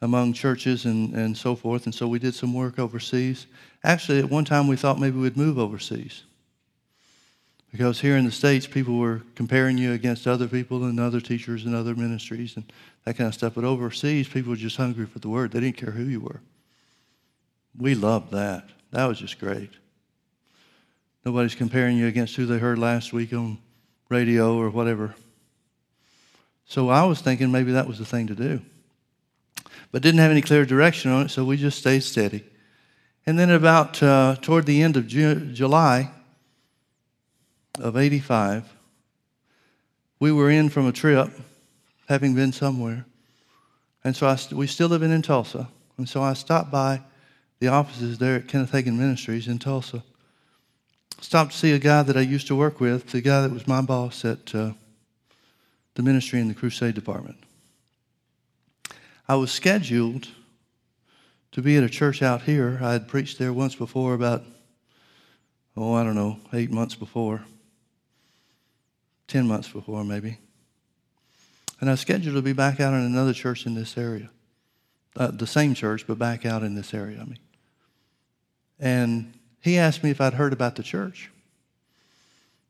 among churches and, and so forth. And so we did some work overseas. Actually, at one time we thought maybe we'd move overseas. Because here in the States, people were comparing you against other people and other teachers and other ministries and that kind of stuff. But overseas, people were just hungry for the word. They didn't care who you were. We loved that. That was just great. Nobody's comparing you against who they heard last week on radio or whatever. So I was thinking maybe that was the thing to do. But didn't have any clear direction on it, so we just stayed steady. And then about uh, toward the end of Ju- July of 85, we were in from a trip, having been somewhere. And so I, we still living in Tulsa. And so I stopped by the offices there at Kenneth Hagin Ministries in Tulsa. Stopped to see a guy that I used to work with, the guy that was my boss at uh, the ministry in the crusade department. I was scheduled to be at a church out here. I had preached there once before, about, oh, I don't know, eight months before, 10 months before maybe. And I was scheduled to be back out in another church in this area. Uh, the same church, but back out in this area, I mean. And he asked me if I'd heard about the church.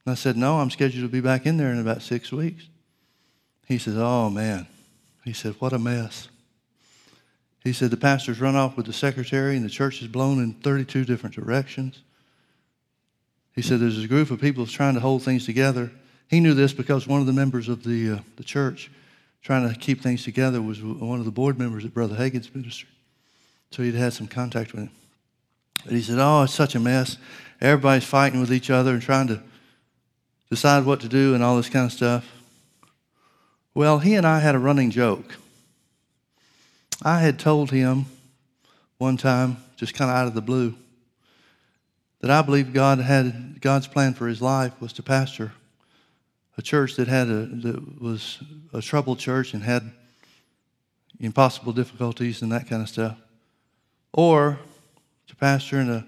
And I said, No, I'm scheduled to be back in there in about six weeks. He says, Oh, man. He said, What a mess. He said, The pastor's run off with the secretary, and the church is blown in 32 different directions. He said, There's a group of people trying to hold things together. He knew this because one of the members of the, uh, the church trying to keep things together was one of the board members at Brother Hagin's ministry. So he'd had some contact with him. But he said, Oh, it's such a mess. Everybody's fighting with each other and trying to decide what to do and all this kind of stuff. Well, he and I had a running joke. I had told him one time, just kind of out of the blue, that I believed God had God's plan for his life was to pastor a church that had a that was a troubled church and had impossible difficulties and that kind of stuff, or to pastor in a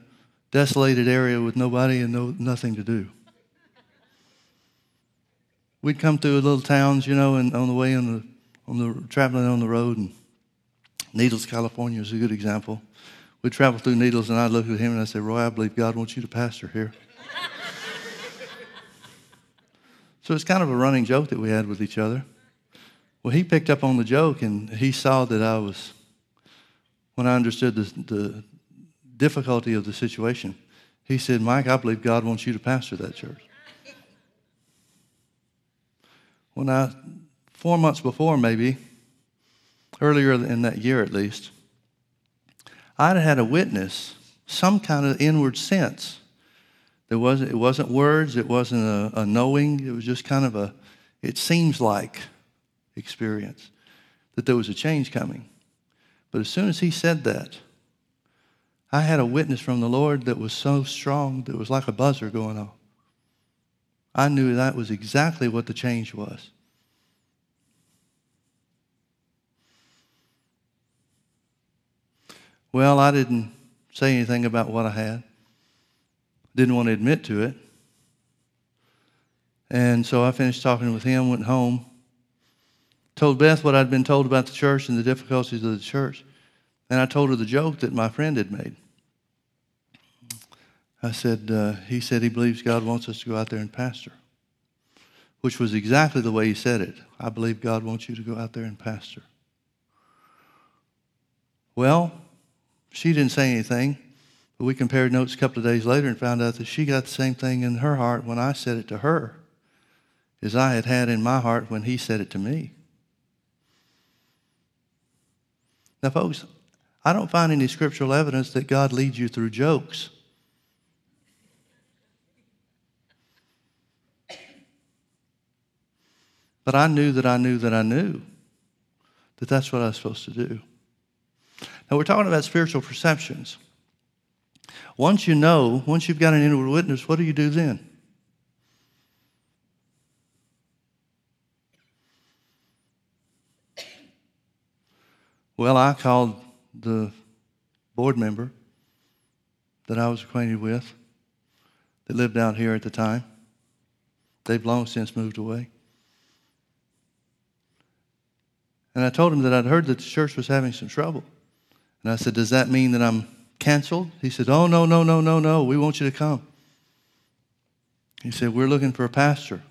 desolated area with nobody and no nothing to do. We'd come through little towns, you know, and on the way on the on the traveling on the road and Needles, California is a good example. We'd travel through Needles, and I'd look at him and I'd say, Roy, I believe God wants you to pastor here. so it's kind of a running joke that we had with each other. Well, he picked up on the joke, and he saw that I was, when I understood the, the difficulty of the situation, he said, Mike, I believe God wants you to pastor that church. When I, four months before maybe, earlier in that year at least, I'd had a witness, some kind of inward sense. There wasn't, it wasn't words, it wasn't a, a knowing, it was just kind of a, it seems like experience that there was a change coming. But as soon as he said that, I had a witness from the Lord that was so strong that it was like a buzzer going off. I knew that was exactly what the change was. Well, I didn't say anything about what I had. Didn't want to admit to it. And so I finished talking with him, went home, told Beth what I'd been told about the church and the difficulties of the church. And I told her the joke that my friend had made. I said, uh, he said he believes God wants us to go out there and pastor, which was exactly the way he said it. I believe God wants you to go out there and pastor. Well, she didn't say anything, but we compared notes a couple of days later and found out that she got the same thing in her heart when I said it to her as I had had in my heart when he said it to me. Now, folks, I don't find any scriptural evidence that God leads you through jokes. But I knew that I knew that I knew that that's what I was supposed to do. Now, we're talking about spiritual perceptions. Once you know, once you've got an inward witness, what do you do then? Well, I called the board member that I was acquainted with that lived out here at the time. They've long since moved away. And I told him that I'd heard that the church was having some trouble. And I said, Does that mean that I'm canceled? He said, Oh, no, no, no, no, no. We want you to come. He said, We're looking for a pastor.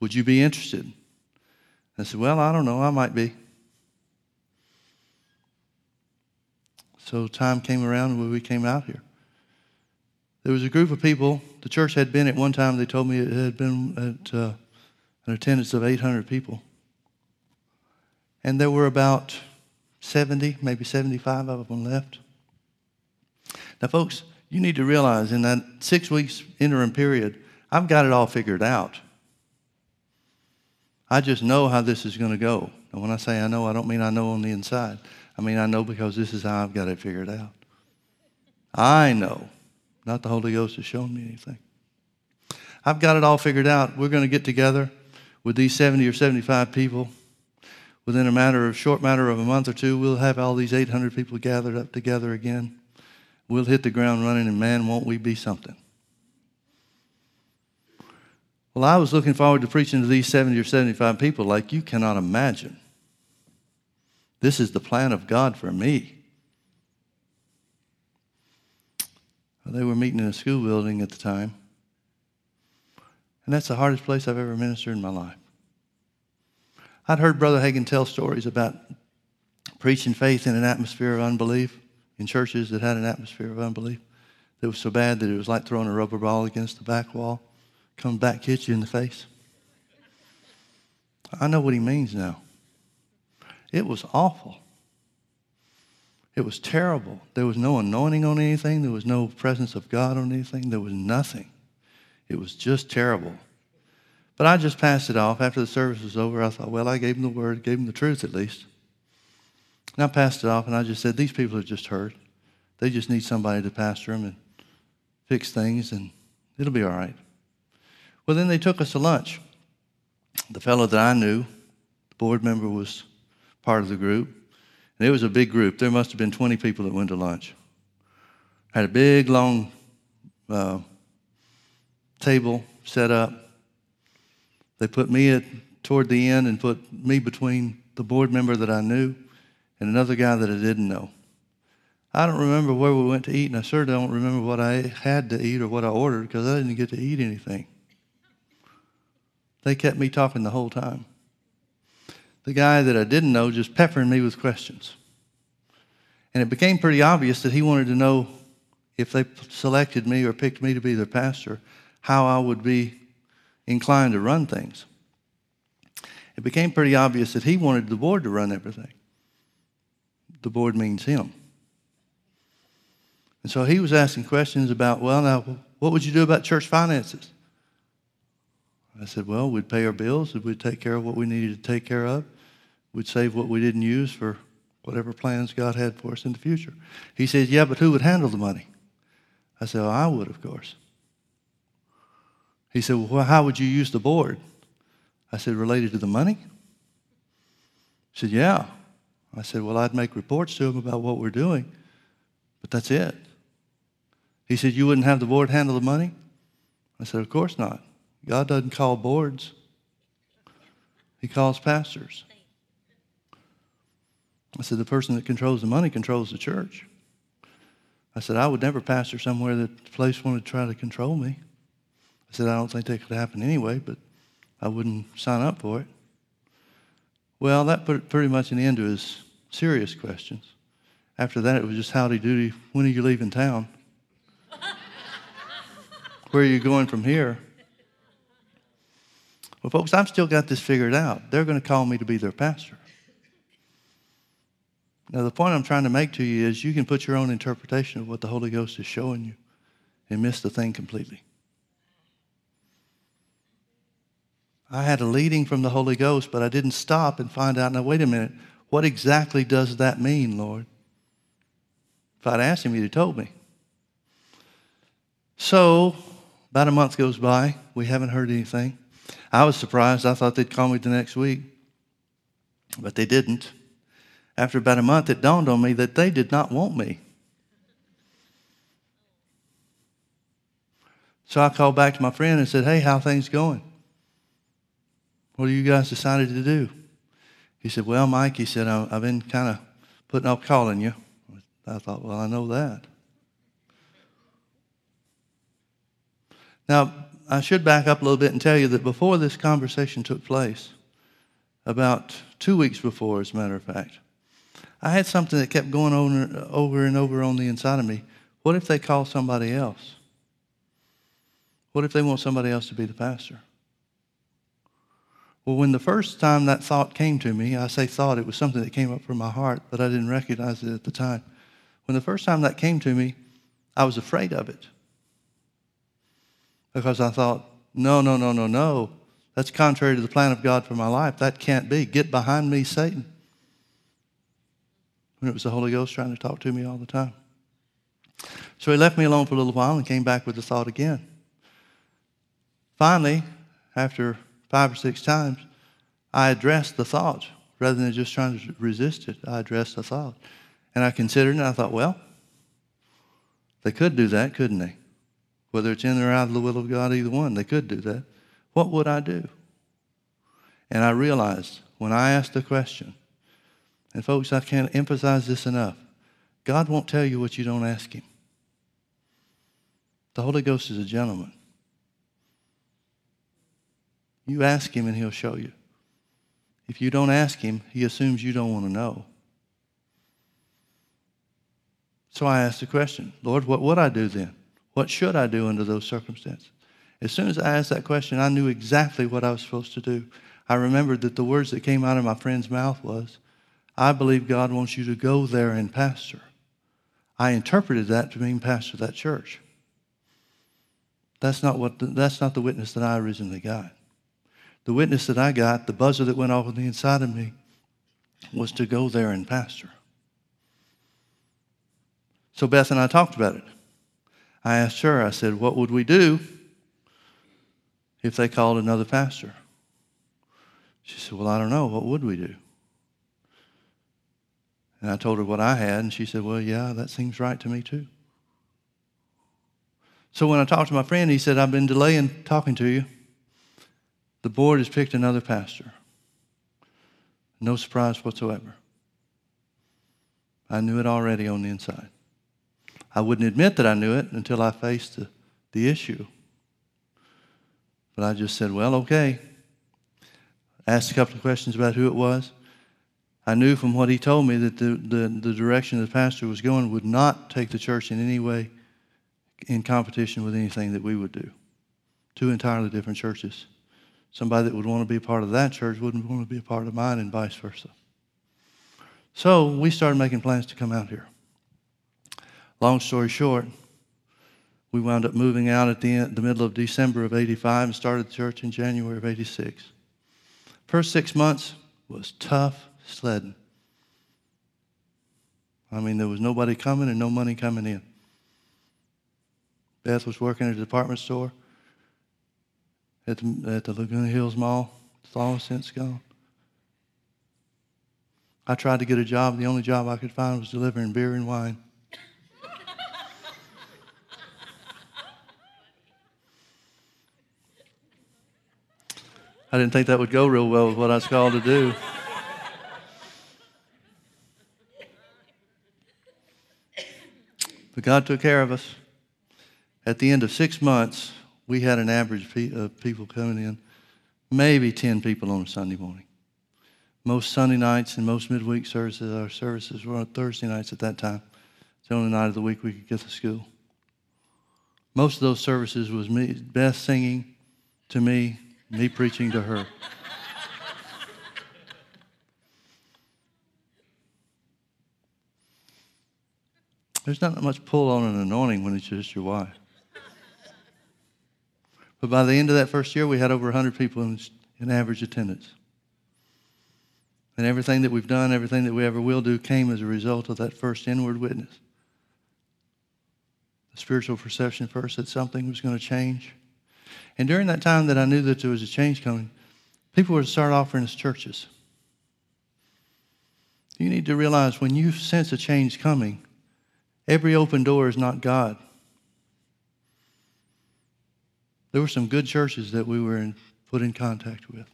Would you be interested? I said, Well, I don't know. I might be. So time came around when we came out here. There was a group of people. The church had been at one time, they told me it had been at uh, an attendance of 800 people. And there were about 70, maybe 75 of them left. Now, folks, you need to realize in that six weeks interim period, I've got it all figured out. I just know how this is going to go. And when I say I know, I don't mean I know on the inside. I mean I know because this is how I've got it figured out. I know, not the Holy Ghost has shown me anything. I've got it all figured out. We're going to get together. with these 70 or 75 people, within a matter of short matter of a month or two, we'll have all these 800 people gathered up together again. We'll hit the ground running, and man, won't we be something. Well, I was looking forward to preaching to these 70 or 75 people like you cannot imagine. This is the plan of God for me. They were meeting in a school building at the time. And that's the hardest place I've ever ministered in my life. I'd heard Brother Hagin tell stories about preaching faith in an atmosphere of unbelief, in churches that had an atmosphere of unbelief that was so bad that it was like throwing a rubber ball against the back wall, come back, hit you in the face. I know what he means now. It was awful. It was terrible. There was no anointing on anything. There was no presence of God on anything. There was nothing. It was just terrible. But I just passed it off. After the service was over, I thought, well, I gave them the word, gave them the truth at least. And I passed it off and I just said, these people are just hurt. They just need somebody to pastor them and fix things, and it'll be all right. Well, then they took us to lunch. The fellow that I knew, the board member, was part of the group. And it was a big group. There must have been 20 people that went to lunch. Had a big, long uh, table set up. They put me at, toward the end and put me between the board member that I knew and another guy that I didn't know. I don't remember where we went to eat, and I certainly don't remember what I had to eat or what I ordered because I didn't get to eat anything. They kept me talking the whole time. The guy that I didn't know just peppering me with questions. And it became pretty obvious that he wanted to know if they selected me or picked me to be their pastor, how I would be inclined to run things. It became pretty obvious that he wanted the board to run everything. The board means him. And so he was asking questions about, well, now, what would you do about church finances? I said, well, we'd pay our bills, we'd take care of what we needed to take care of, we'd save what we didn't use for whatever plans God had for us in the future. He says, yeah, but who would handle the money? I said, well, I would, of course. He said, well, how would you use the board? I said, related to the money? He said, yeah. I said, well, I'd make reports to him about what we're doing, but that's it. He said, you wouldn't have the board handle the money? I said, of course not. God doesn't call boards. He calls pastors. I said, the person that controls the money controls the church. I said, I would never pastor somewhere that the place wanted to try to control me. I said, I don't think that could happen anyway, but I wouldn't sign up for it. Well, that put pretty much an end to his serious questions. After that, it was just howdy doody. When are you leaving town? Where are you going from here? Well, folks, I've still got this figured out. They're going to call me to be their pastor. Now, the point I'm trying to make to you is you can put your own interpretation of what the Holy Ghost is showing you and miss the thing completely. I had a leading from the Holy Ghost, but I didn't stop and find out, now, wait a minute, what exactly does that mean, Lord? If I'd asked him, he'd have told me. So, about a month goes by. We haven't heard anything. I was surprised. I thought they'd call me the next week, but they didn't. After about a month, it dawned on me that they did not want me. So I called back to my friend and said, Hey, how things going? What have you guys decided to do? He said, Well, Mike, he said, I've been kind of putting off calling you. I thought, Well, I know that. Now, I should back up a little bit and tell you that before this conversation took place, about two weeks before, as a matter of fact, I had something that kept going over, over and over on the inside of me. What if they call somebody else? What if they want somebody else to be the pastor? Well, when the first time that thought came to me, I say thought, it was something that came up from my heart, but I didn't recognize it at the time. When the first time that came to me, I was afraid of it. Because I thought, no, no, no, no, no. That's contrary to the plan of God for my life. That can't be. Get behind me, Satan when it was the Holy Ghost trying to talk to me all the time. So he left me alone for a little while and came back with the thought again. Finally, after five or six times, I addressed the thought rather than just trying to resist it. I addressed the thought. And I considered it and I thought, well, they could do that, couldn't they? Whether it's in or out of the will of God, either one, they could do that. What would I do? And I realized when I asked the question, and folks, I can't emphasize this enough God won't tell you what you don't ask Him. The Holy Ghost is a gentleman. You ask Him and He'll show you. If you don't ask Him, He assumes you don't want to know. So I asked the question Lord, what would I do then? What should I do under those circumstances? As soon as I asked that question, I knew exactly what I was supposed to do. I remembered that the words that came out of my friend's mouth was, I believe God wants you to go there and pastor. I interpreted that to mean pastor that church. That's not, what the, that's not the witness that I originally got. The witness that I got, the buzzer that went off on the inside of me, was to go there and pastor. So Beth and I talked about it. I asked her, I said, What would we do if they called another pastor? She said, Well, I don't know. What would we do? And I told her what I had, and she said, Well, yeah, that seems right to me too. So when I talked to my friend, he said, I've been delaying talking to you. The board has picked another pastor. No surprise whatsoever. I knew it already on the inside. I wouldn't admit that I knew it until I faced the, the issue. But I just said, well, okay. Asked a couple of questions about who it was. I knew from what he told me that the, the, the direction the pastor was going would not take the church in any way in competition with anything that we would do. Two entirely different churches. Somebody that would want to be a part of that church wouldn't want to be a part of mine, and vice versa. So we started making plans to come out here. Long story short, we wound up moving out at the, end, the middle of December of 85 and started the church in January of 86. First six months was tough sledding. I mean, there was nobody coming and no money coming in. Beth was working at a department store at the, at the Laguna Hills Mall. It's all since gone. I tried to get a job. The only job I could find was delivering beer and wine. I didn't think that would go real well with what I was called to do. But God took care of us. At the end of six months, we had an average of uh, people coming in, maybe 10 people on a Sunday morning. Most Sunday nights and most midweek services, our services were on Thursday nights at that time. It's the only night of the week we could get to school. Most of those services was me, Beth singing to me, me preaching to her. There's not much pull on an anointing when it's just your wife. But by the end of that first year, we had over 100 people in, in average attendance. And everything that we've done, everything that we ever will do, came as a result of that first inward witness. The spiritual perception first that something was going to change. And during that time that I knew that there was a change coming, people would start offering us churches. You need to realize when you sense a change coming, every open door is not God. There were some good churches that we were in, put in contact with.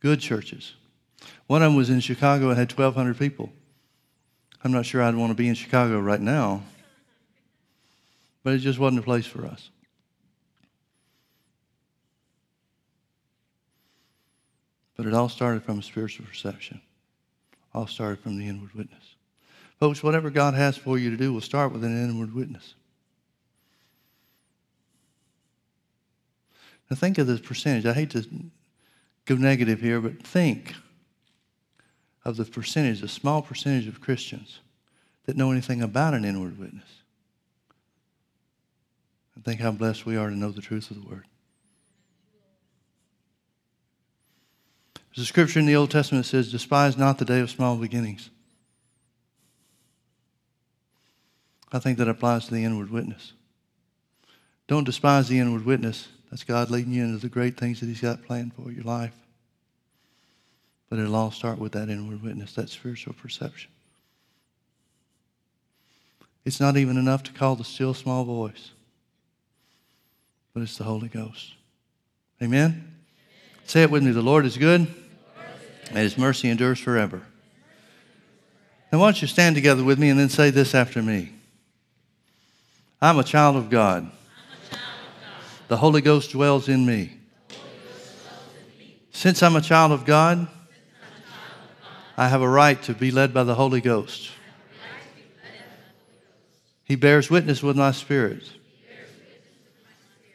Good churches. One of them was in Chicago and had 1,200 people. I'm not sure I'd want to be in Chicago right now, but it just wasn't a place for us. But it all started from a spiritual perception. All started from the inward witness. Folks, whatever God has for you to do will start with an inward witness. Now think of this percentage. I hate to go negative here, but think of the percentage, the small percentage of Christians that know anything about an inward witness. And think how blessed we are to know the truth of the word. There's a scripture in the Old Testament that says, Despise not the day of small beginnings. I think that applies to the inward witness. Don't despise the inward witness That's God leading you into the great things that He's got planned for your life. But it'll all start with that inward witness, that spiritual perception. It's not even enough to call the still small voice, but it's the Holy Ghost. Amen? Say it with me the Lord is good, and His mercy endures forever. Now, why don't you stand together with me and then say this after me? I'm a child of God. The Holy Ghost dwells in me. Since I'm a child of God, I have a right to be led by the Holy Ghost. He bears witness with my spirit.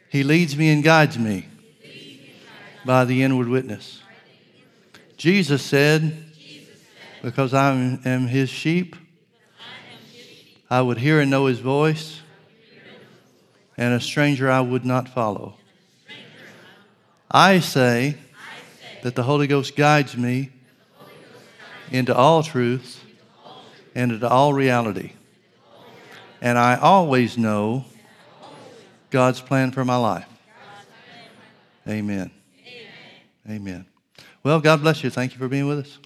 He leads me and guides me by the inward witness. Jesus said, Because I am his sheep, I would hear and know his voice, and a stranger I would not follow. I say that the Holy Ghost guides me into all truth and into all reality. And I always know God's plan for my life. Amen. Amen. Well, God bless you. Thank you for being with us.